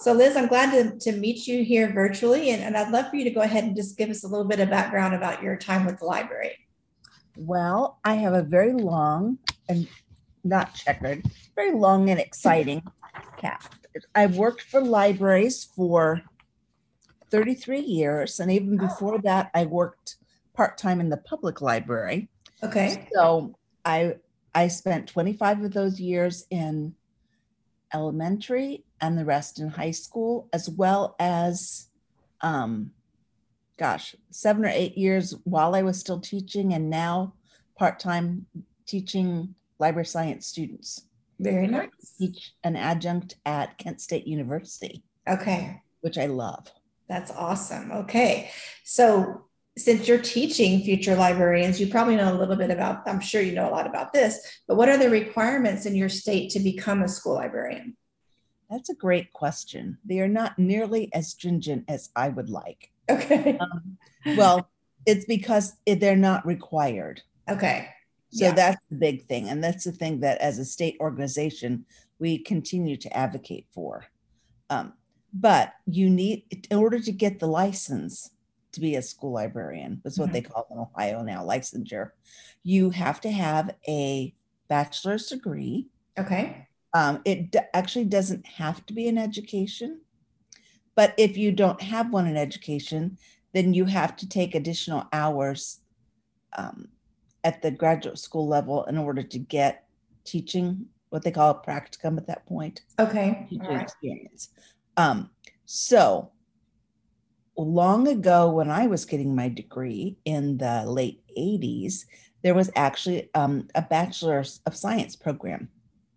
So, Liz, I'm glad to, to meet you here virtually, and, and I'd love for you to go ahead and just give us a little bit of background about your time with the library. Well, I have a very long and not checkered, very long and exciting cap. I've worked for libraries for 33 years, and even before that, I worked part time in the public library. Okay. So I I spent 25 of those years in elementary and the rest in high school, as well as, um, gosh, seven or eight years while I was still teaching, and now part time teaching library science students. Very nice. Teach an adjunct at Kent State University. Okay. Which I love. That's awesome. Okay. So since you're teaching future librarians, you probably know a little bit about, I'm sure you know a lot about this, but what are the requirements in your state to become a school librarian? That's a great question. They are not nearly as stringent as I would like. Okay. Um, well, it's because they're not required. Okay. So yeah. that's the big thing. And that's the thing that as a state organization, we continue to advocate for. Um, but you need, in order to get the license, to be a school librarian. That's what mm-hmm. they call in Ohio now, licensure. You have to have a bachelor's degree. Okay. Um, it d- actually doesn't have to be an education, but if you don't have one in education, then you have to take additional hours um, at the graduate school level in order to get teaching, what they call a practicum at that point. Okay. Teaching right. experience. Um, so long ago when I was getting my degree in the late 80s, there was actually um, a bachelor's of science program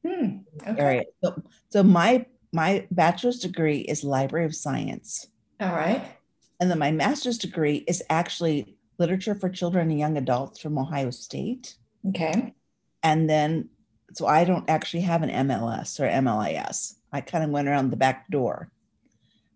hmm, okay. area. So, so my my bachelor's degree is library of science. All right. And then my master's degree is actually literature for children and young adults from Ohio State. Okay. And then so I don't actually have an MLS or MLIS. I kind of went around the back door.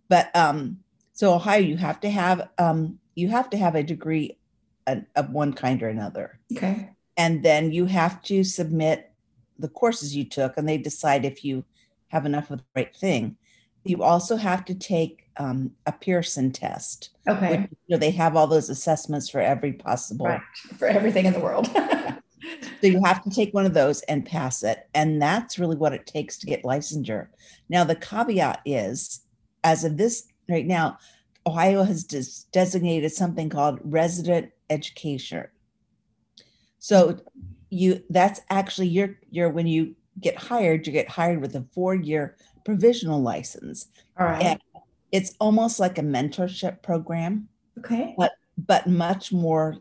But um so Ohio, you have to have um, you have to have a degree of one kind or another. Okay. And then you have to submit the courses you took, and they decide if you have enough of the right thing. You also have to take um, a Pearson test. Okay. Which, you know, they have all those assessments for every possible right. for everything in the world. so you have to take one of those and pass it, and that's really what it takes to get licensure. Now the caveat is, as of this right now, Ohio has des- designated something called resident education. So you that's actually your your when you get hired, you get hired with a four-year provisional license. All right. And it's almost like a mentorship program. Okay. But but much more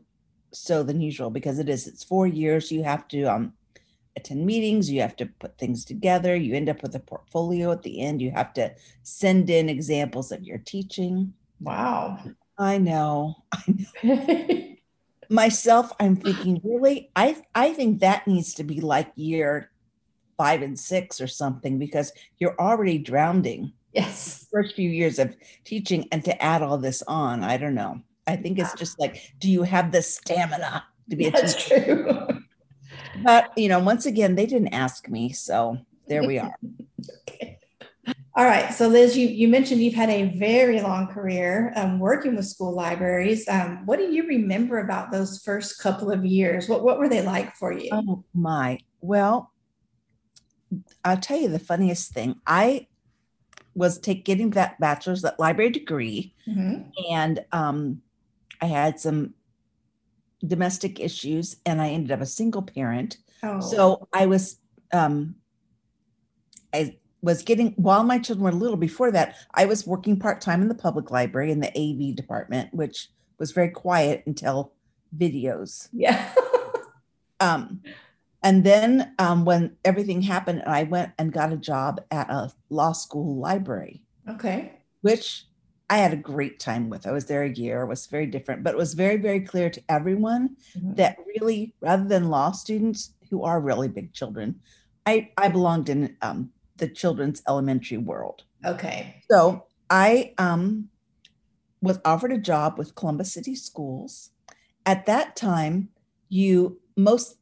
so than usual because it is it's four years. You have to um attend meetings, you have to put things together, you end up with a portfolio at the end, you have to send in examples of your teaching. Wow. I know. I know. Myself, I'm thinking, really? I I think that needs to be like year five and six or something because you're already drowning. Yes. First few years of teaching and to add all this on, I don't know. I think it's just like, do you have the stamina to be a That's teacher? true. but you know, once again, they didn't ask me, so there we are. okay. All right. So, Liz, you, you mentioned you've had a very long career um, working with school libraries. Um, what do you remember about those first couple of years? What, what were they like for you? Oh, my. Well, I'll tell you the funniest thing. I was take, getting that bachelor's, that library degree, mm-hmm. and um, I had some domestic issues and I ended up a single parent. Oh. So I was um I was getting while my children were little before that, I was working part-time in the public library in the AV department, which was very quiet until videos. Yeah. um and then um, when everything happened, I went and got a job at a law school library. Okay. Which I had a great time with. I was there a year. It was very different, but it was very, very clear to everyone Mhm. that really, rather than law students who are really big children, I I belonged in um, the children's elementary world. Okay. So I um, was offered a job with Columbus City Schools. At that time, you most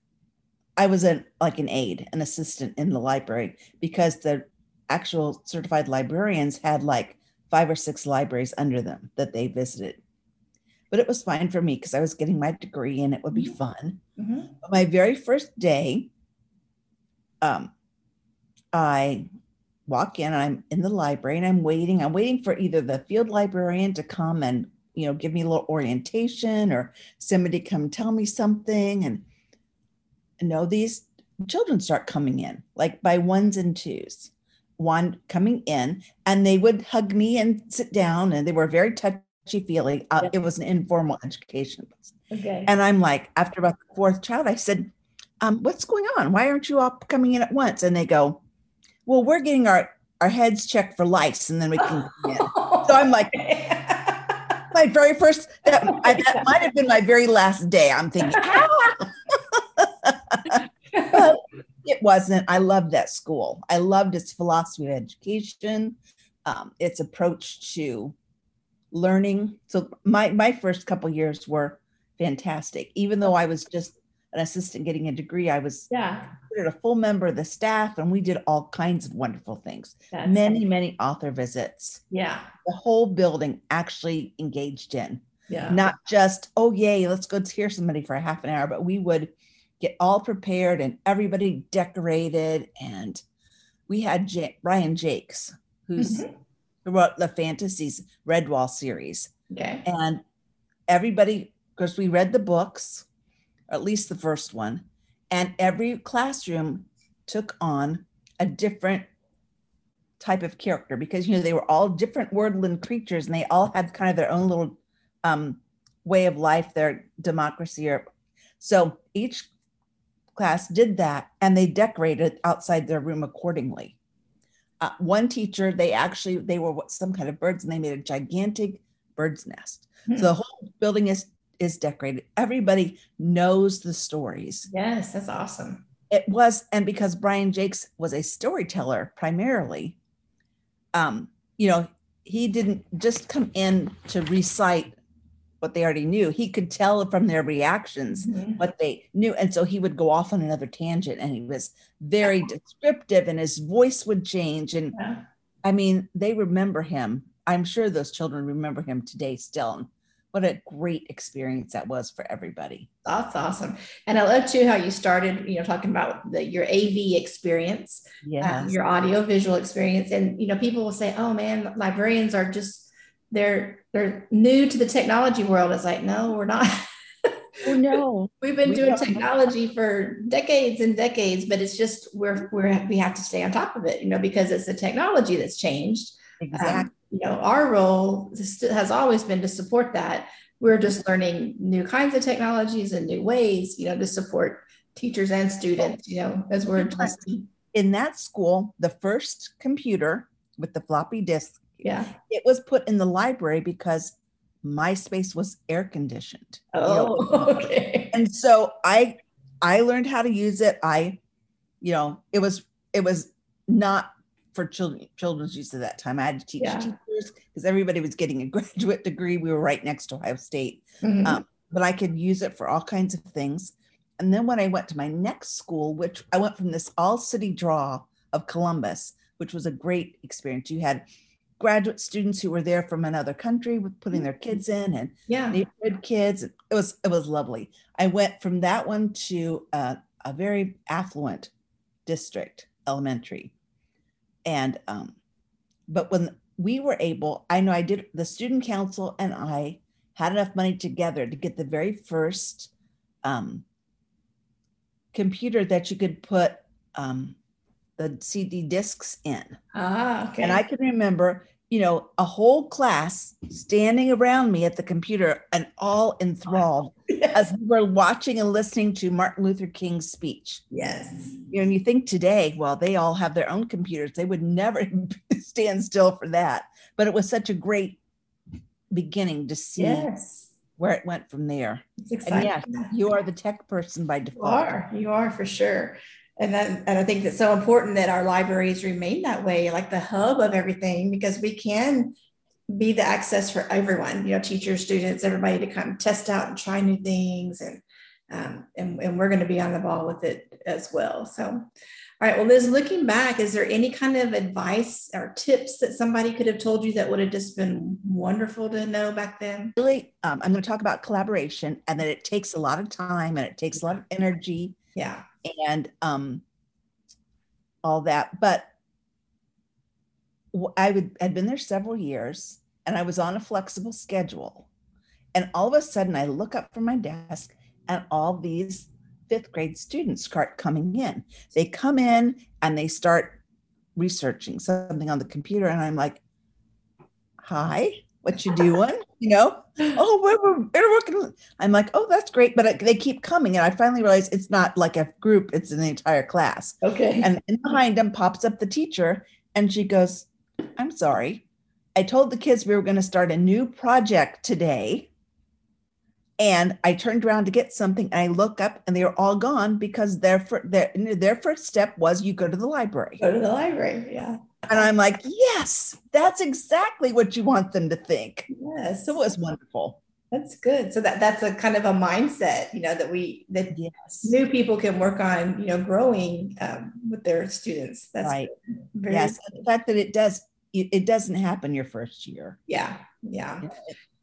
I was a like an aide, an assistant in the library because the actual certified librarians had like five or six libraries under them that they visited. But it was fine for me because I was getting my degree and it would be Mhm. fun. Mhm. My very first day, um, I walk in and I'm in the library and I'm waiting. I'm waiting for either the field librarian to come and you know give me a little orientation or somebody come tell me something. And you know, these children start coming in like by ones and twos. One coming in and they would hug me and sit down and they were very touchy feely. Uh. It was an informal education. Okay. And I'm like, after about the fourth child, I said, um, what's going on? Why aren't you all coming in at once? And they go, well, we're getting our, our heads checked for lice and then we can. So I'm like, my very first, that, I, that might have been my very last day. I'm thinking, "Ah." but it wasn't. I loved that school. I loved its philosophy of education, um, its approach to learning. So my my first couple years were fantastic. Even though I was just an assistant getting a degree, I was yeah. considered a full member of the staff, and we did all kinds of wonderful things. That's many many author visits. Yeah. The whole building actually engaged in Yeah. not just oh yay let's go hear somebody for a half an hour but we would get all prepared and everybody decorated and we had J- Ryan Jacques who's Mhm. who wrote the fantasies Redwall series Okay. and everybody because we read the books at least the first one and every classroom took on a different type of character because you know they were all different wordland creatures and they all had kind of their own little um, way of life their democracy or so each class did that and they decorated outside their room accordingly uh, one teacher they actually they were some kind of birds and they made a gigantic bird's nest Hmm. so the whole building is is decorated everybody knows the stories Yes, that's awesome. it was and because brian jacques was a storyteller primarily um you know he didn't just come in to recite what they already knew he could tell from their reactions Mhm. what they knew and so he would go off on another tangent and he was very descriptive and his voice would change and Yeah. i mean they remember him i'm sure those children remember him today still what a great experience that was for everybody That's awesome. And I love too how you started, you know, talking about the, your AV experience, yeah um, your audio visual experience. And, you know, people will say, oh man, librarians are just, they're, they're new to the technology world. It's like, no, we're not. oh no We've been We doing technology for decades and decades, but it's just we're we're we have to stay on top of it, you know, because it's the technology that's changed. exactly Um, you know, our role has always been to support that. We're just learning new kinds of technologies and new ways, you know, to support teachers and students, you know, as we're adjusting. in that school, the first computer with the floppy disk, Yeah. it was put in the library because my space was air conditioned. Oh, you know. Oh, okay. And so I I learned how to use it. I, you know, it was it was not for children children's use at that time. I had to teach Yeah. teachers because everybody was getting a graduate degree. We were right next to Ohio State. Mhm. Um, but I could use it for all kinds of things. And then when I went to my next school, which I went from this all city draw of Columbus, which was a great experience. You had graduate students who were there from another country with putting their kids in and yeah. neighborhood kids. It was it was lovely. I went from that one to uh, a very affluent district elementary, and um, but when we were able, I know I did the student council and I had enough money together to get the very first um, computer that you could put um, the CD discs in. Ah, okay. And I can remember, you know, a whole class standing around me at the computer and all enthralled yes. as we were watching and listening to Martin Luther King's speech. yes. You know, and you think today, well, they all have their own computers. They would never stand still for that. But it was such a great beginning to see Yes. where it went from there. It's And exciting. yes, you are the tech person by default. You are, you are for sure. And then, and I think that's so important that our libraries remain that way, like the hub of everything, because we can be the access for everyone, you know, teachers, students, everybody to come test out and try new things. And, um, and, and we're going to be on the ball with it as well. So, all right. Well, Liz, looking back, is there any kind of advice or tips that somebody could have told you that would have just been wonderful to know back then? Really, um, I'm going to talk about collaboration and that it takes a lot of time and it takes a lot of energy Yeah. And um, all that. But I would had been there several years, and I was on a flexible schedule. And all of a sudden, I look up from my desk, and all these fifth grade students start coming in. They come in and they start researching something on the computer, and I'm like, "Hi, what you doing?" You know, oh, we're, we're, working. I'm like, oh, that's great. But I, they keep coming. And I finally realized it's not like a group, it's an entire class. Okay. And, and behind them pops up the teacher and she goes, I'm sorry. I told the kids we were going to start a new project today. And I turned around to get something and I look up and they were all gone because their, their, their first step was you go to the library. Go to the library. Yeah. And I'm like, yes, that's exactly what you want them to think. Yes. So it was wonderful. That's good. So that that's a kind of a mindset, you know, that we that Yes. new people can work on, you know, growing um, with their students. That's Right. very yes. The fact that it does, it, it doesn't happen your first year. yeah, yeah,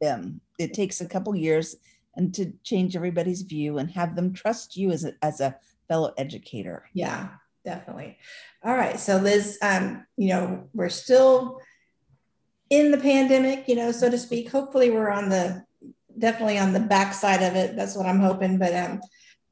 Um, it takes a couple years and to change everybody's view and have them trust you as a, as a fellow educator. yeah, definitely. All right. So Liz, um, you know, we're still in the pandemic, you know, so to speak. Hopefully we're on the definitely on the backside of it. That's what I'm hoping. But um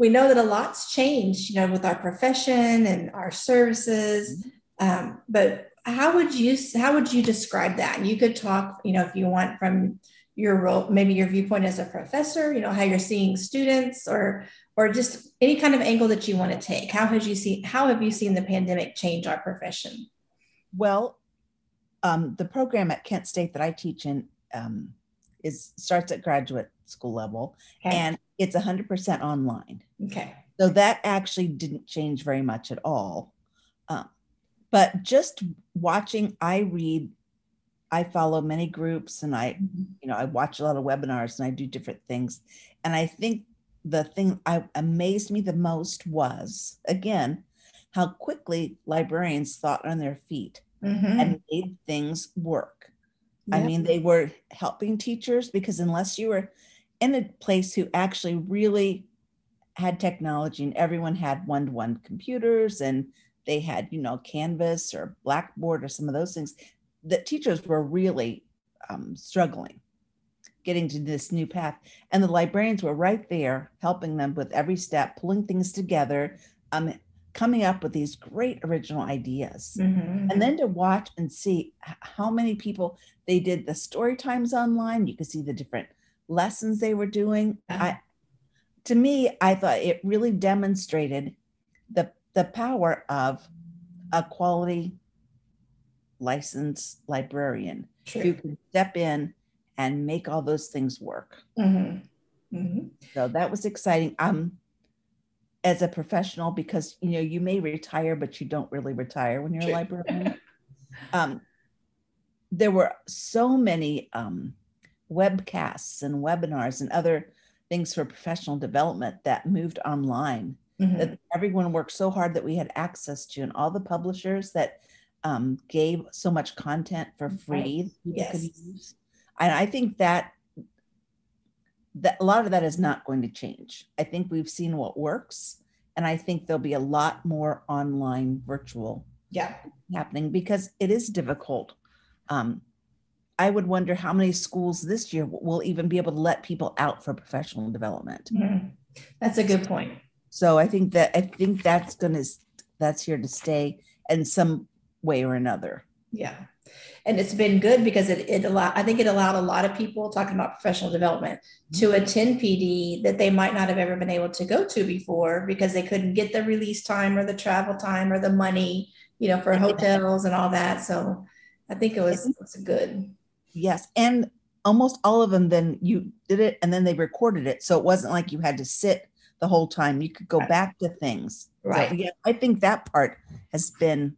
we know that a lot's changed, you know, with our profession and our services. Um, but how would you how would you describe that? You could talk, you know, if you want from your role, maybe your viewpoint as a professor, you know, how you're seeing students or or just any kind of angle that you want to take. How have you seen how have you seen the pandemic change our profession? Well, um, the program at Kent State that I teach in um, is starts at graduate school level Okay. and it's 100% online. okay. So that actually didn't change very much at all. Um, but just watching, I read, I follow many groups and I, you know, I watch a lot of webinars and I do different things. And I think the thing I amazed me the most was again, how quickly librarians thought on their feet Mhm. and made things work. I mean, they were helping teachers because unless you were in a place who actually really had technology and everyone had one to one computers and they had, you know, Canvas or Blackboard or some of those things, the teachers were really um, struggling getting to this new path. And the librarians were right there helping them with every step, pulling things together, um, coming up with these great original ideas Mhm. and then to watch and see how many people they did the story times online you could see the different lessons they were doing i to me i thought it really demonstrated the the power of a quality licensed librarian who True. could step in and make all those things work Mhm. Mhm. so that was exciting um as a professional because you know you may retire but you don't really retire when you're a librarian um there were so many um webcasts and webinars and other things for professional development that moved online Mhm. that everyone worked so hard that we had access to and all the publishers that um, gave so much content for free could Yes. And i think that that a lot of that is not going to change i think we've seen what works and i think there'll be a lot more online virtual Yeah. happening because it is difficult um, i would wonder how many schools this year will even be able to let people out for professional development Mhm. That's a good point. so I think that I think that's gonna that's here to stay in some way or another. Yeah. And it's been good because it, it allowed, I think it allowed a lot of people talking about professional development to mm-hmm. attend PD that they might not have ever been able to go to before because they couldn't get the release time or the travel time or the money, you know, for hotels and all that. So I think it was, it was good. Yes, and almost all of them then you did it and then they recorded it so it wasn't like you had to sit the whole time you could go Right. back to things Right. so, yeah i think that part has been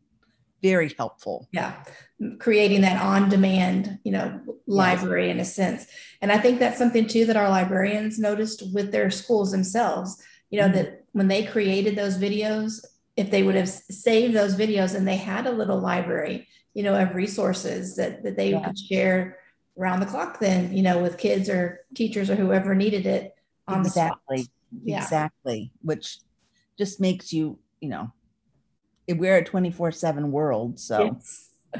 very helpful. Yeah. Creating that on demand you know library in a sense. And i think that's something too that our librarians noticed with their schools themselves you know Mhm. that when they created those videos if they would have saved those videos and they had a little library you know of resources that, that they Yeah. could share around the clock then you know with kids or teachers or whoever needed it on the exactly. Spot yeah. Exactly. Which just makes you you know we're a 24 7 world so Yes.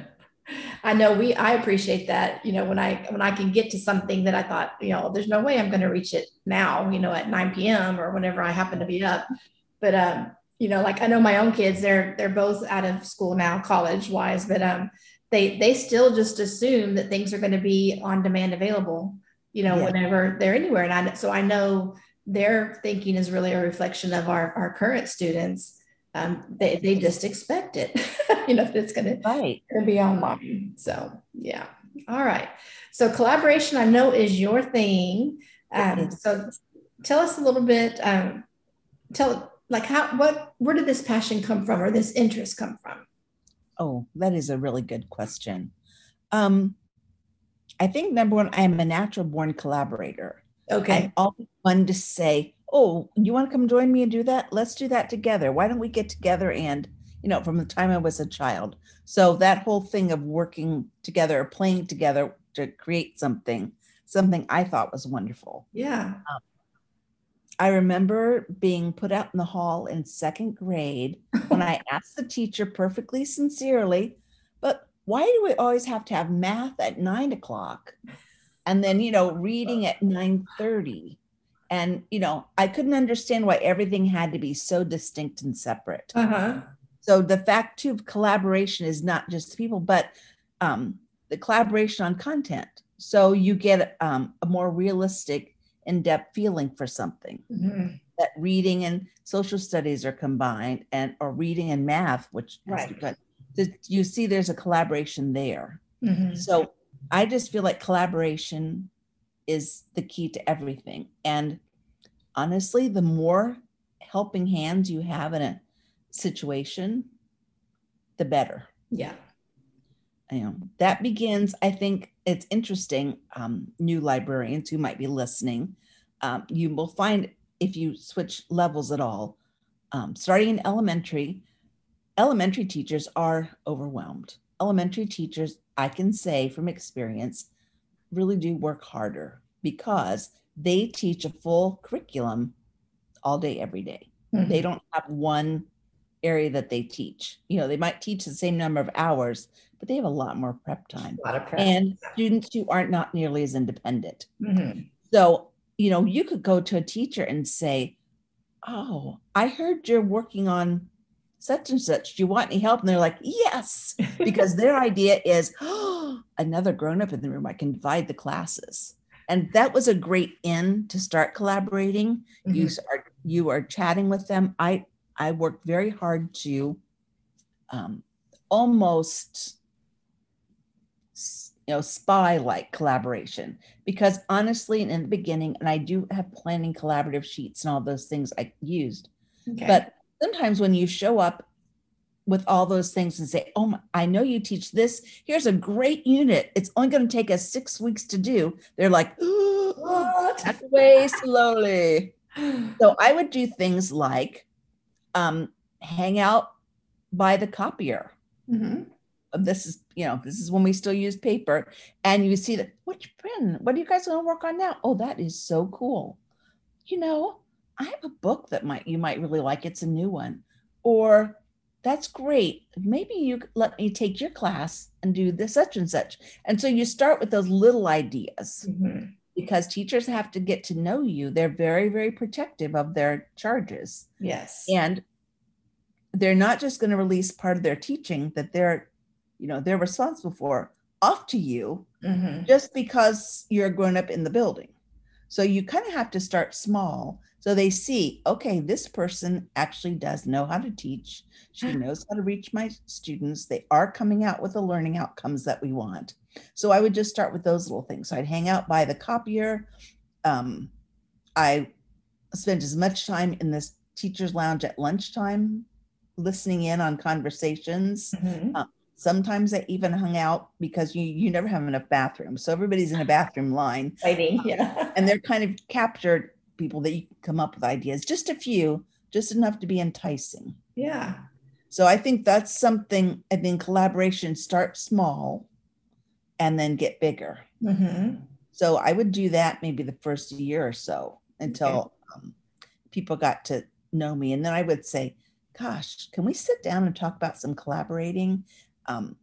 I know we I appreciate that, you know, when I when I can get to something that I thought, you know, there's no way I'm going to reach it now, you know, at 9 p.m. or whenever I happen to be up. But um, you know, like I know my own kids, they're they're both out of school now, college wise, but um they they still just assume that things are going to be on demand available, you know, Yeah. whenever they're anywhere. And I so I know their thinking is really a reflection of our our current students. Um, they, they just expect it, you know, it's going to right to be online. So yeah. All right. So collaboration, I know is your thing. Um, so tell us a little bit. Um, tell like how what where did this passion come from or this interest come from? Oh, that is a really good question. Um, I think number one, I am a natural born collaborator. Okay. I've always wanted to say, Oh, you want to come join me and do that? Let's do that together. Why don't we get together and, you know, from the time I was a child. So that whole thing of working together, playing together to create something, something I thought was wonderful. Yeah. Um, I remember being put out in the hall in second grade when I asked the teacher perfectly sincerely, but why do we always have to have math at nine o'clock? And then, you know, reading at 9:30. And, you know, I couldn't understand why everything had to be so distinct and separate. Uh-huh. So the fact too of collaboration is not just people, but um, the collaboration on content. So you get um, a more realistic, in-depth feeling for something Mhm. that reading and social studies are combined and or reading and math which Right. good. You see there's a collaboration there Mhm. so i just feel like collaboration is the key to everything. And honestly the more helping hands you have in a situation the better. Yeah. you know. That begins i think it's interesting um, new librarians who might be listening um, you will find if you switch levels at all um, starting in elementary elementary teachers are overwhelmed. Elementary teachers i can say from experience really do work harder because they teach a full curriculum all day every day Mhm. they don't have one area that they teach. You know, they might teach the same number of hours, but they have a lot more prep time. A lot of prep. And students who aren't not nearly as independent. Mhm. So, you know, you could go to a teacher and say, Oh, I heard you're working on such and such. Do you want any help? And they're like, Yes, because their idea is oh, another grown up in the room. I can divide the classes. And that was a great in to start collaborating you Mhm. are you are chatting with them i i worked very hard to um almost you know spy like collaboration because honestly in the beginning and i do have planning collaborative sheets and all those things i used Okay. but sometimes when you show up with all those things and say oh my, i know you teach this here's a great unit it's only going to take us six weeks to do they're like what? back away slowly so I would do things like um, hang out by the copier. Mhm. This is, you know, this is when we still use paper. And you see that, which pen? What are you guys going to work on now? Oh, that is so cool. You know, I have a book that might you might really like. It's a new one. Or that's great. Maybe you let me take your class and do this such and such. And so you start with those little ideas Mhm. because teachers have to get to know you. They're very, very protective of their charges. Yes. And they're not just going to release part of their teaching that they're, you know, they're responsible for off to you Mhm. just because you're grown up in the building. So you kind of have to start small So they see, okay, this person actually does know how to teach. She knows how to reach my students. They are coming out with the learning outcomes that we want. So I would just start with those little things. So I'd hang out by the copier. Um, I spent as much time in this teacher's lounge at lunchtime, listening in on conversations. Mhm. Uh, sometimes I even hung out because you you never have enough bathrooms, so everybody's in a bathroom line, Waiting, yeah. and they're kind of captured people that you come up with ideas. Just a few, just enough to be enticing. Yeah. So I think that's something. I think collaboration start small, and then get bigger. hmm So I would do that maybe the first year or so until um, people got to know me. And then I would say, gosh, can we sit down and talk about some collaborating? Um,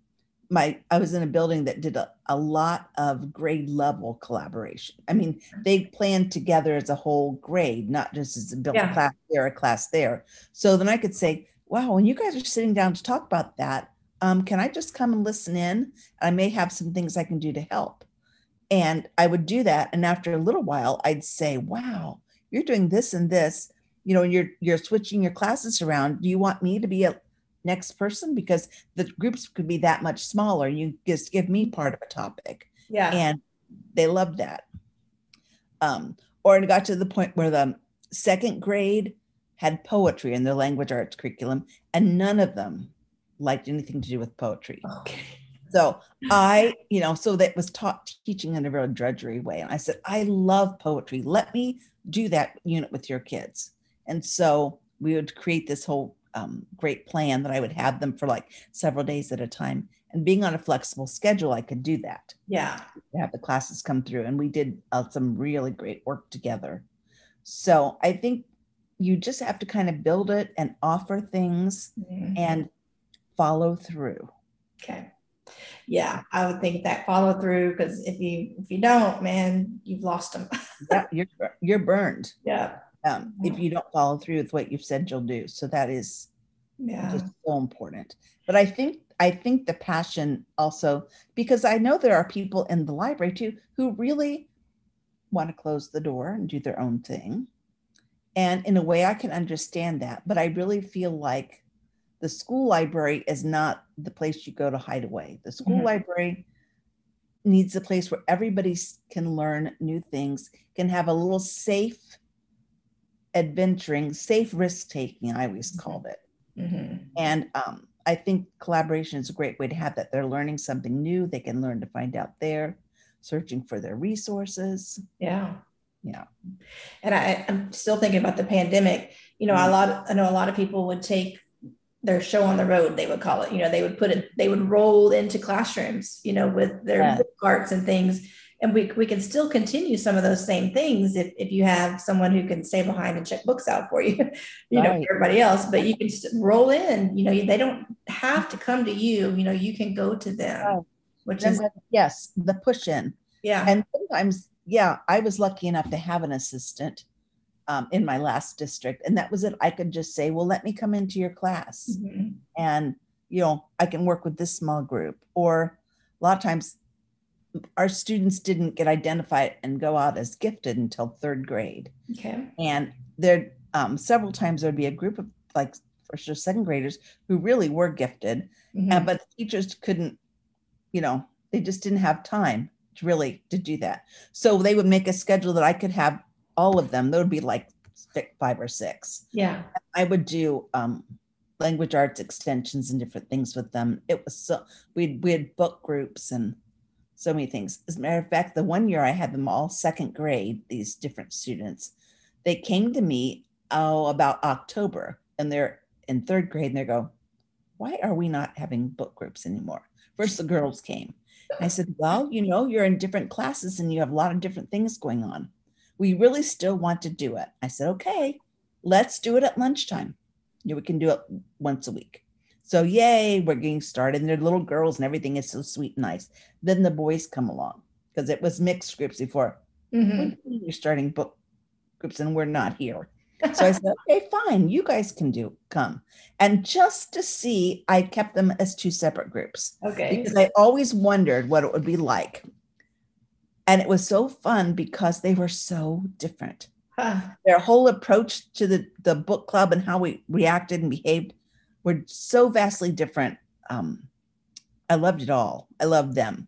my I was in a building that did a, a lot of grade level collaboration. I mean, they planned together as a whole grade, not just as a built Yeah. class there, a class there. So then I could say, wow, when you guys are sitting down to talk about that, um, can I just come and listen in? I may have some things I can do to help. And I would do that. And after a little while, I'd say, wow, you're doing this and this. You know, you're you're switching your classes around. Do you want me to be a next person? Because the groups could be that much smaller. You just give me part of a topic. Yeah. And they loved that. Um, or it got to the point where the second grade had poetry in their language arts curriculum, and none of them liked anything to do with poetry. okay. So I, you know, so that was taught teaching in a real drudgery way. And I said, I love poetry. Let me do that unit with your kids. And so we would create this whole um, great plan that I would have them for like several days at a time. And being on a flexible schedule, I could do that. Yeah. Have the classes come through, and we did uh, some really great work together. So I think you just have to kind of build it and offer things Mhm. and follow through. Okay. Yeah, I would think that follow through because if you if you don't, man, you've lost them. Yeah, you're you're burned. yeah. Um, if you don't follow through with what you've said you'll do. So that is Yeah. just so important. But I think I think the passion also because I know there are people in the library too who really want to close the door and do their own thing. And in a way I can understand that, but I really feel like the school library is not the place you go to hide away. The school Mhm. library needs a place where everybody can learn new things, can have a little safe adventuring, safe risk taking, I always called it. Mhm. And um, I think collaboration is a great way to have that. They're learning something new. They can learn to find out there, searching for their resources. Yeah. Yeah. And I, I'm still thinking about the pandemic. You know, a Mhm. lot. I know a lot of people would take their show on the road. They would call it. You know, they would put it. They would roll into classrooms. You know, with their Yeah. carts and things. And we we can still continue some of those same things if if you have someone who can stay behind and check books out for you. you know, everybody else. But you can roll in. You know, they don't have to come to you. You know, you can go to them, Right. which Then is with- yes, the push in. yeah. And sometimes, yeah, I was lucky enough to have an assistant um, in my last district. And that was it. I could just say, well, let me come into your class. Mhm. and you know i can work with this small group or a lot of times our students didn't get identified and go out as gifted until third grade Okay. and there um, several times there'd be a group of like first or second graders who really were gifted Mhm. uh, but the teachers couldn't you know they just didn't have time to really to do that so they would make a schedule that i could have all of them there would be like five or six yeah. I would do um, language arts extensions and different things with them. It was so we we had book groups and so many things. As a matter of fact, the one year I had them all second grade, these different students, they came to me oh about October and they're in third grade and they go, why are we not having book groups anymore? First the girls came. I said, well, you know, you're in different classes and you have a lot of different things going on. We really still want to do it. I said, okay, let's do it at lunchtime. You know, we can do it once a week. So yay, we're getting started. And they're little girls and everything is so sweet and nice. Then the boys come along because it was mixed groups before. Mhm. Mean You're starting book groups and we're not here. So I said, okay, fine, you guys can do come. And just to see, I kept them as two separate groups Okay. because I always wondered what it would be like. And it was so fun because they were so different. Huh. their whole approach to the the book club and how we reacted and behaved were so vastly different. Um, I loved it all. I loved them.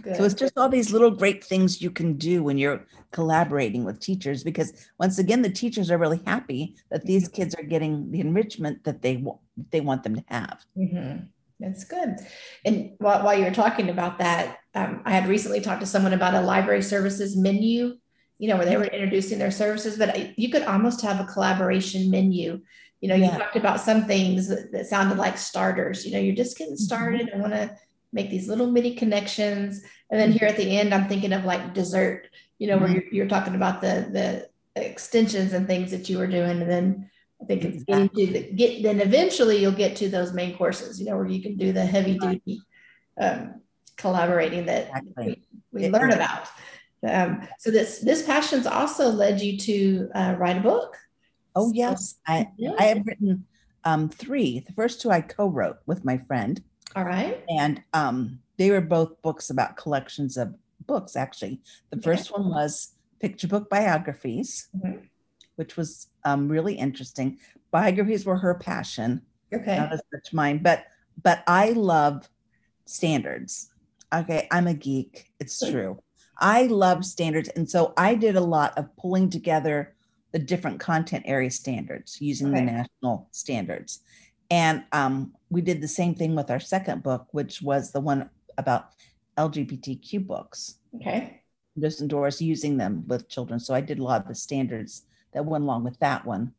Good. So it's just all these little great things you can do when you're collaborating with teachers because once again the teachers are really happy that these kids are getting the enrichment that they want they want them to have. Mhm. That's good. And while, while you're talking about that, um, I had recently talked to someone about a library services menu, you know, where they were introducing their services, but you could almost have a collaboration menu. You know, you talked about some things that, that sounded like starters. You know, you're just getting started. I want to make these little mini connections. And then here at the end, I'm thinking of like dessert, you know, where Mhm. you're, you're talking about the, the extensions and things that you were doing. And then I think it's getting to the get then eventually you'll get to those main courses, you know, where you can do the heavy duty um, collaborating that Exactly. we, we learn about. Um, so this this passion's also led you to uh, write a book. Oh So- yes, I Yeah. I have written um, three. The first two I co-wrote with my friend, All right. and um, they were both books about collections of books. Actually, the Okay. first one was picture book biographies, Mhm. which was um, really interesting. Biographies were her passion, Okay. not as much mine. But but I love standards. Okay, I'm a geek. It's true. I love standards, and so I did a lot of pulling together the different content area standards using the national standards. And um, we did the same thing with our second book, which was the one about LGBTQ books. Okay. Just Doris using them with children. So I did a lot of the standards that went along with that one,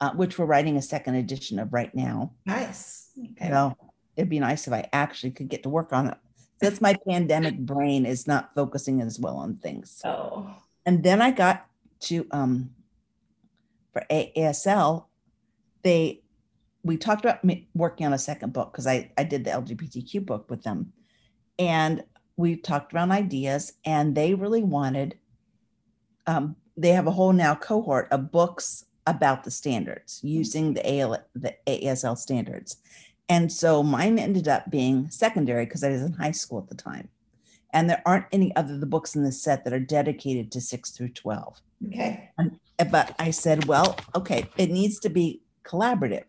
uh, which we're writing a second edition of right now. Nice. Okay. Well, it'd be nice if I actually could get to work on it. That's my pandemic brain is not focusing as well on things. Oh. And then I got to um for AASL, they we talked about working on a second book because I I did the LGBTQ book with them, and we talked around ideas, and they really wanted. Um, they have a whole now cohort of books about the standards using the AL the AASL standards, and so mine ended up being secondary because I was in high school at the time, and there aren't any other the books in this set that are dedicated to six through twelve Okay. but I said, well, okay, it needs to be collaborative.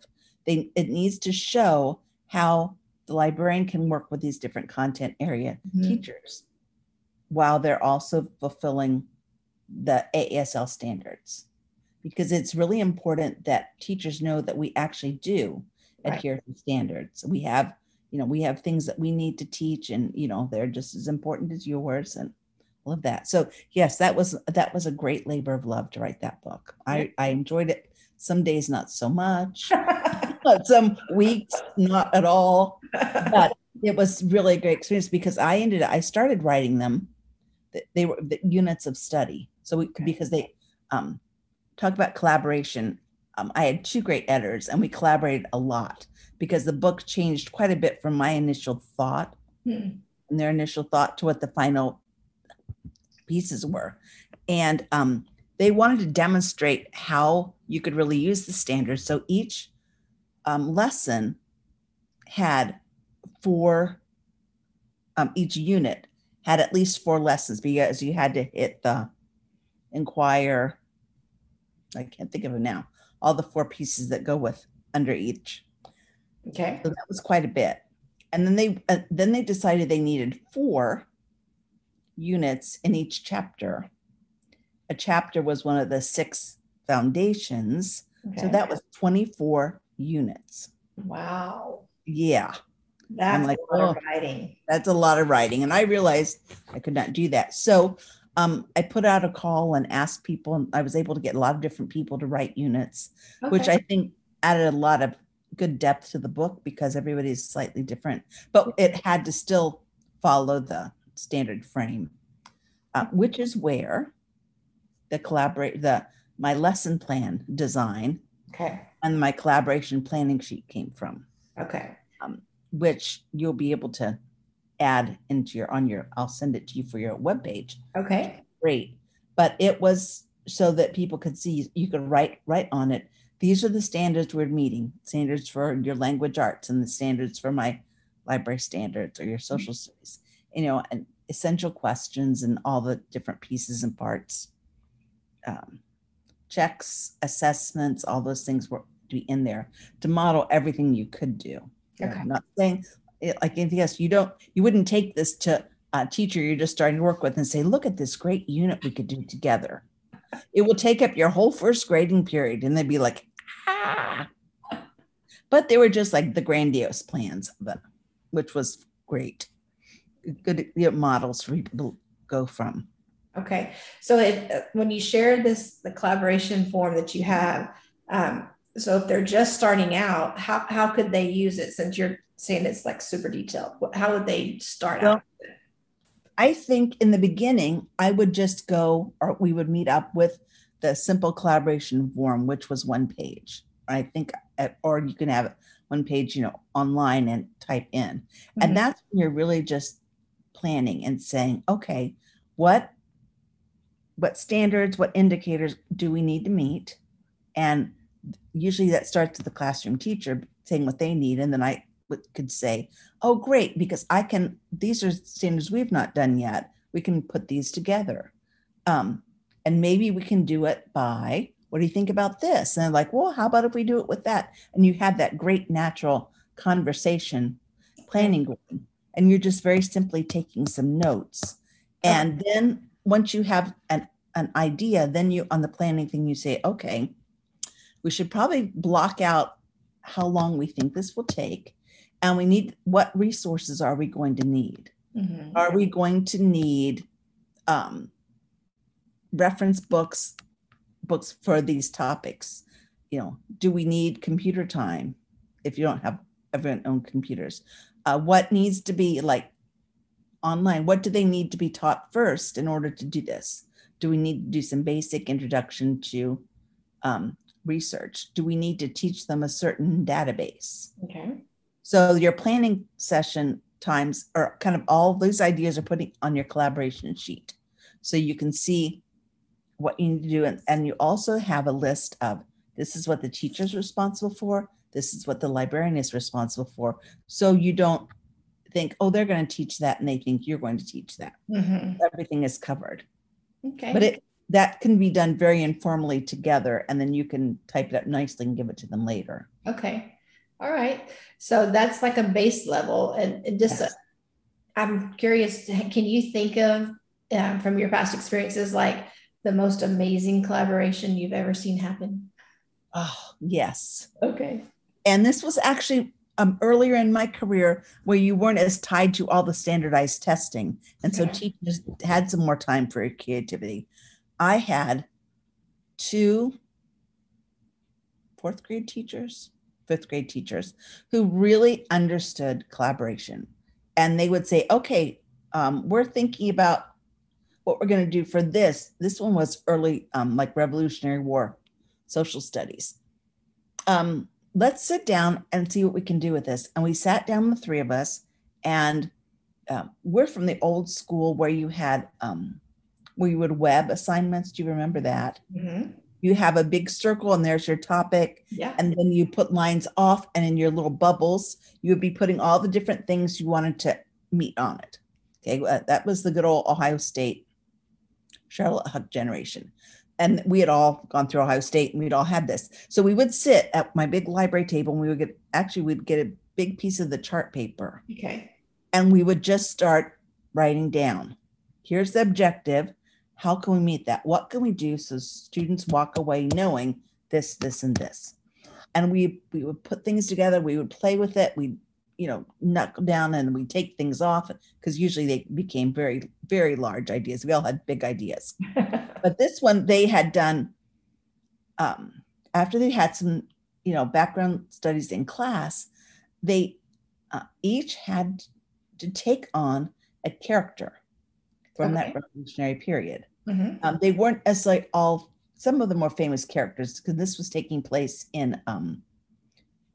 They, it needs to show how the librarian can work with these different content area Mhm. teachers while they're also fulfilling the AASL standards. Because it's really important that teachers know that we actually do Right. adhere to standards. We have, you know, we have things that we need to teach and, you know, they're just as important as yours and all of that. So yes, that was that was a great labor of love to write that book. I, I enjoyed it. Some days not so much, but some weeks not at all. But it was really a great experience because I ended I started writing them. They were the units of study. So we Okay. because they um talk about collaboration. Um, I had two great editors and we collaborated a lot because the book changed quite a bit from my initial thought Hmm. and their initial thought to what the final pieces were. And um, they wanted to demonstrate how you could really use the standards. So each um, lesson had four, um, each unit had at least four lessons because you had to hit the inquire. I can't think of it now. All the four pieces that go with under each. Okay. So that was quite a bit. And then they uh, then they decided they needed four units in each chapter. A chapter was one of the six foundations. So that was 24 units. wow. Yeah, That's like, a lot of oh. writing. that's a lot of writing. And I realized I could not do that. So um, I put out a call and asked people, and I was able to get a lot of different people to write units, which I think added a lot of good depth to the book because everybody's slightly different, but it had to still follow the standard frame, uh, which is where the collaborate the my lesson plan design Okay. and my collaboration planning sheet came from, Okay. which you'll be able to add into your on your. I'll send it to you for your webpage. Okay. Great, but it was so that people could see you could write write on it these are the standards we're meeting standards for your language arts and the standards for my library standards or your social studies you know and essential questions and all the different pieces and parts um, checks, assessments, all those things were to be in there to model everything you could do. Okay. I'm not saying it, like anything else. You don't. You wouldn't take this to a teacher you're just starting to work with and say, "Look at this great unit we could do together." It will take up your whole first grading period, and they'd be like, "Ah." But they were just like the grandiose plans it, which was great. Good you know, models for people to go from. Okay, so it, uh, when you share this, the collaboration form that you have, um, so if they're just starting out, how, how could they use it since you're saying it's like super detailed? How would they start Well, out? I think in the beginning, I would just go, or we would meet up with the simple collaboration form, which was one page. I think, uh, or you can have one page, you know, online and type in. Mhm. And that's when you're really just planning and saying, okay, what what standards, what indicators do we need to meet? And usually that starts with the classroom teacher saying what they need. And then I could say, oh, great, because I can, these are standards we've not done yet. We can put these together. Um, and maybe we can do it by, what do you think about this? And they're like, well, how about if we do it with that? And you have that great natural conversation planning going. And you're just very simply taking some notes. And then once you have an, an idea, then you on the planning thing, you say, okay, we should probably block out how long we think this will take. And we need what resources are we going to need? Mhm. Are we going to need um, reference books, books for these topics? You know, do we need computer time if you don't have everyone own computers? Uh, what needs to be like online? What do they need to be taught first in order to do this? Do we need to do some basic introduction to um, research? Do we need to teach them a certain database? Okay. So your planning session times are kind of all those ideas are putting on your collaboration sheet. So you can see what you need to do. And, and you also have a list of this is what the teacher's responsible for. This is what the librarian is responsible for. So you don't think, oh, they're going to teach that and they think you're going to teach that. Mhm. Everything is covered. Okay. But it that can be done very informally together and then you can type it up nicely and give it to them later. Okay. All right. So that's like a base level. And, and just, Yes. I'm curious, can you think of um, from your past experiences, like the most amazing collaboration you've ever seen happen? Oh, yes. Okay. and this was actually um, earlier in my career where you weren't as tied to all the standardized testing and so Okay. teachers had some more time for creativity i had two fourth grade teachers fifth grade teachers who really understood collaboration and they would say okay um, we're thinking about what we're going to do for this this one was early um, like revolutionary war social studies um, let's sit down and see what we can do with this. And we sat down, the three of us, and um, we're from the old school where you had um, where you would web assignments. Do you remember that? Mhm. You have a big circle, and there's your topic, Yeah. and then you put lines off, and in your little bubbles, you would be putting all the different things you wanted to meet on it. Okay, uh, that was the good old Ohio State Charlotte Huck generation. And we had all gone through Ohio State and we'd all had this. So we would sit at my big library table and we would get, actually, we'd get a big piece of the chart paper Okay. and we would just start writing down here's the objective. How can we meet that? What can we do so students walk away knowing this, this, and this? And we we would put things together. We would play with it. We, you know, knuckle down and we take things off because usually they became very, very large ideas. We all had big ideas but this one they had done um, after they had some you know background studies in class they uh, each had to take on a character from Okay. that revolutionary period Mhm. um, they weren't as like all some of the more famous characters because this was taking place in um,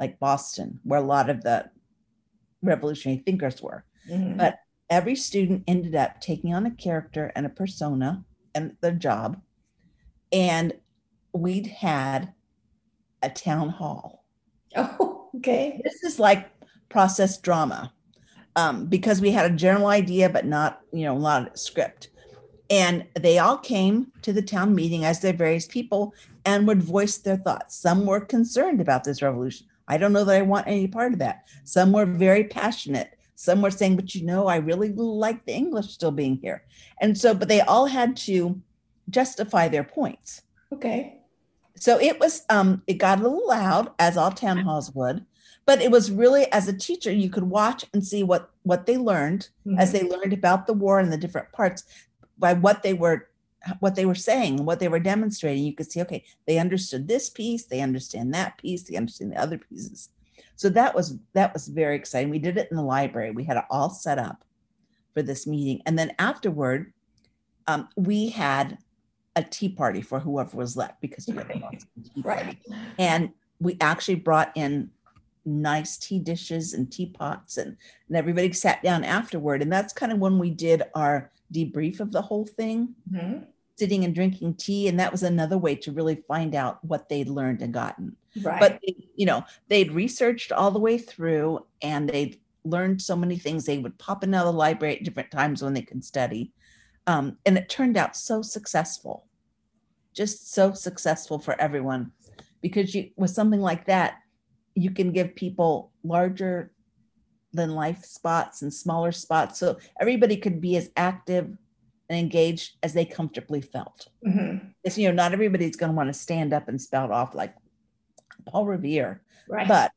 like boston where a lot of the revolutionary thinkers were Mhm. but every student ended up taking on a character and a persona and their job and we'd had a town hall Oh, okay. this is like process drama um, because we had a general idea but not you know a lot of script And they all came to the town meeting as their various people and would voice their thoughts. Some were concerned about this revolution. I don't know that I want any part of that. Some were very passionate. Some were saying, but you know, I really like the English still being here. And so, but they all had to justify their points. Okay. So it was, um, it got a little loud, as all town halls would, but it was really, as a teacher, you could watch and see what what they learned mm-hmm. as they learned about the war and the different parts by what they were what they were saying, what they were demonstrating. You could see, okay, they understood this piece, they understand that piece, they understand the other pieces. So that was that was very exciting. We did it in the library. We had it all set up for this meeting, and then afterward, um, we had a tea party for whoever was left because you had a tea party, and we actually brought in nice tea dishes and teapots, and and everybody sat down afterward, and that's kind of when we did our debrief of the whole thing. Mm-hmm sitting and drinking tea and that was another way to really find out what they'd learned and gotten right. but you know they'd researched all the way through and they'd learned so many things they would pop into the library at different times when they could study um, and it turned out so successful just so successful for everyone because you with something like that you can give people larger than life spots and smaller spots so everybody could be as active and engaged as they comfortably felt. Mm-hmm. Because, you know, not everybody's going to want to stand up and spout off like Paul Revere, right. but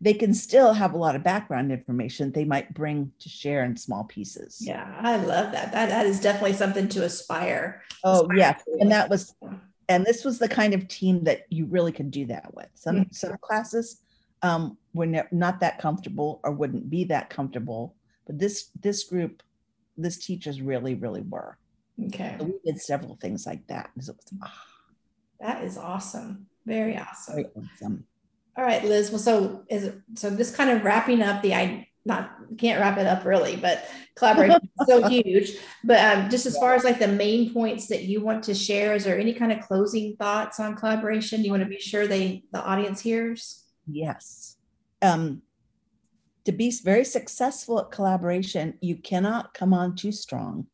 they can still have a lot of background information they might bring to share in small pieces. Yeah, I love that. That that is definitely something to aspire. Oh, aspire yeah. To. And that was and this was the kind of team that you really could do that with. Some mm-hmm. some classes um were not that comfortable or wouldn't be that comfortable, but this this group this teachers really, really were. Okay. So we did several things like that. Was, oh. That is awesome. Very awesome. Very awesome. All right, Liz. Well, so is it, so just kind of wrapping up the I not can't wrap it up really, but collaboration is so huge. But um, just as yeah. far as like the main points that you want to share, is there any kind of closing thoughts on collaboration? You want to be sure they the audience hears? Yes. Um, to be very successful at collaboration, you cannot come on too strong,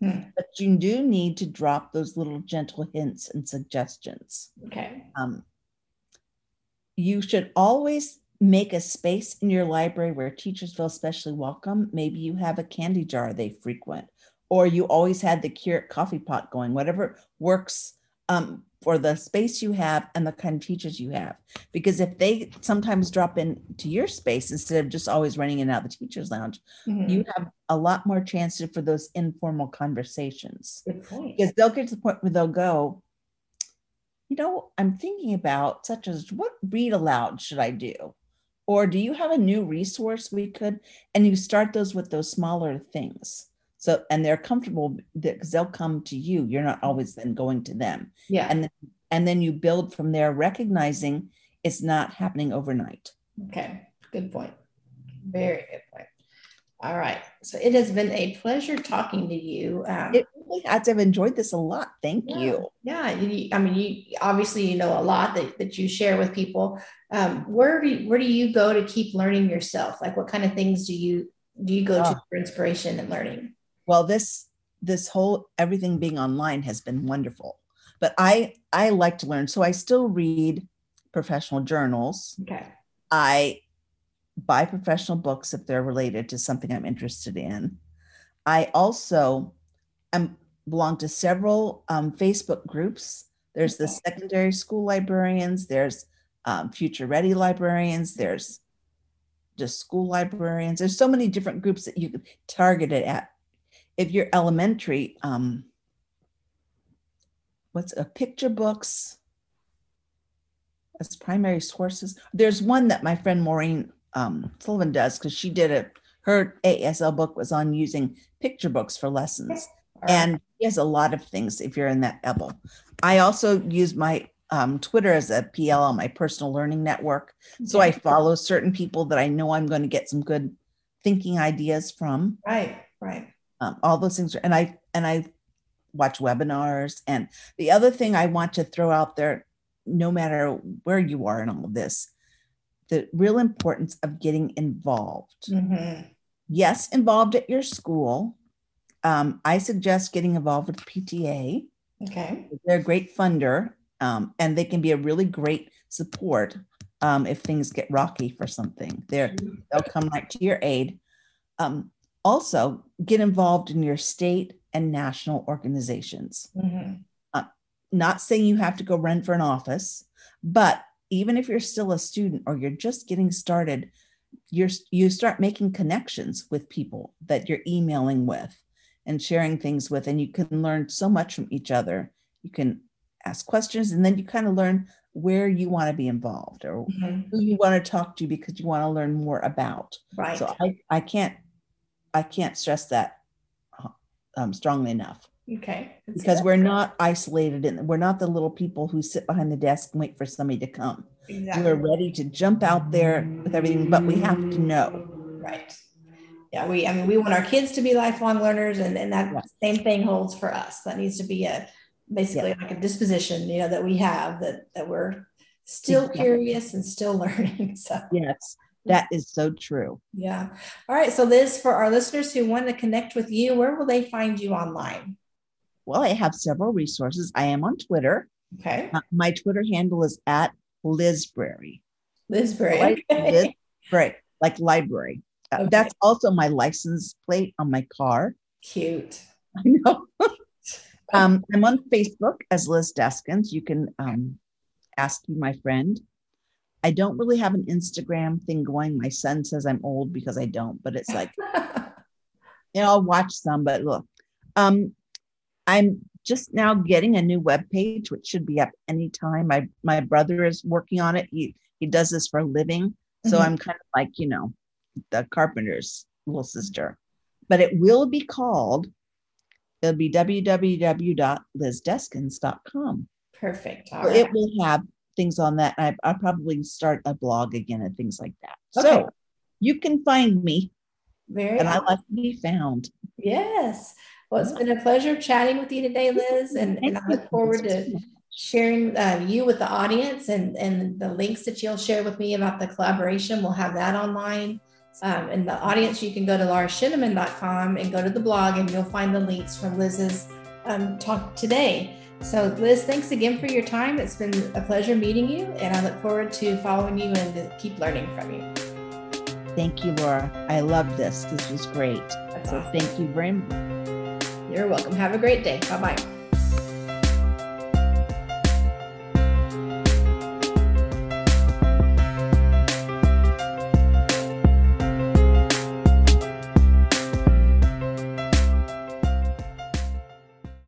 hmm. but you do need to drop those little gentle hints and suggestions. Okay. Um, you should always make a space in your library where teachers feel especially welcome. Maybe you have a candy jar they frequent, or you always had the Keurig coffee pot going, whatever works um, for the space you have and the kind of teachers you have. Because if they sometimes drop into your space instead of just always running in and out the teacher's lounge, mm-hmm. you have a lot more chances for those informal conversations. Because they'll get to the point where they'll go, you know, I'm thinking about such as what read aloud should I do? Or do you have a new resource we could? And you start those with those smaller things. So, and they're comfortable because they'll come to you. You're not always then going to them. Yeah. And then, and then you build from there, recognizing it's not happening overnight. Okay. Good point. Very good point. All right. So it has been a pleasure talking to you. Um, it really has. I've enjoyed this a lot. Thank yeah, you. Yeah. You, I mean, you obviously you know a lot that, that you share with people. Um, where do you, where do you go to keep learning yourself? Like, what kind of things do you do you go oh. to for inspiration and learning? Well this this whole everything being online has been wonderful but i i like to learn. So i still read professional journals. Okay. I buy professional books if they're related to something i'm interested in. I also am belong to several um, facebook groups. There's the secondary school librarians there's um, future ready librarians there's just school librarians. There's so many different groups that you can target it at if you're elementary, um, what's a picture books as primary sources. There's one that my friend Maureen um, Sullivan does because she did it. Her AASL book was on using picture books for lessons. Right. And she has a lot of things if you're in that level. I also use my um, Twitter as a PL on my personal learning network. So I follow certain people that I know I'm going to get some good thinking ideas from. Right, right um, all those things and i and i watch webinars and the other thing i want to throw out there no matter where you are in all of this the real importance of getting involved mm-hmm. yes involved at your school um, I suggest getting involved with PTA. Okay. They're a great funder, um, and they can be a really great support um, if things get rocky for something. They're they'll come right to your aid. Um, also, get involved in your state and national organizations. Mhm. Not saying you have to go run for an office, but even if you're still a student or you're just getting started, you're you start making connections with people that you're emailing with and sharing things with, and you can learn so much from each other. You can ask questions, and then you kind of learn where you want to be involved or Mhm. who you want to talk to because you want to learn more about. Right. So I, I can't I can't stress that um, strongly enough okay. Because we're not isolated and we're not the little people who sit behind the desk and wait for somebody to come. exactly We're ready to jump out there with everything, but we have to know. right. Yeah, we. I mean, we want our kids to be lifelong learners, and and that Yeah. same thing holds for us. That needs to be a basically like a disposition, you know, that we have that that we're still Exactly. curious and still learning. So Yes, that is so true. yeah. All right. So Liz, for our listeners who want to connect with you, where will they find you online? Well, I have several resources. I am on Twitter. Okay. Uh, my Twitter handle is at Lizbrary. Like Okay. Right, like library. Uh, Okay. That's also my license plate on my car. Cute. I know. um, I'm on Facebook as Liz Deskins. You can um, ask me, my friend. I don't really have an Instagram thing going. My son says I'm old because I don't, but it's like, you know, I'll watch some, but look, um, I'm just now getting a new web page, which should be up anytime. My my brother is working on it. He he does this for a living. So Mhm. I'm kind of like, you know, the carpenter's little sister. But it will be called, it'll be www.lizdeskins.com. Perfect. Right. it will have things on that. I, I'll probably start a blog again and things like that. Okay. So you can find me, Very and I awesome. like to be found. Yes. Well, it's been a pleasure chatting with you today, Liz, and, and I look forward to sharing uh, you with the audience and, and the links that you'll share with me about the collaboration. We'll have that online. Um, and the audience, you can go to laurasheneman.com and go to the blog, and you'll find the links from Liz's um, talk today. So, Liz, thanks again for your time. It's been a pleasure meeting you, and I look forward to following you and to keep learning from you. Thank you, Laura. I love this. This was great. That's So awesome. thank you very much. You're welcome. Have a great day. Bye bye.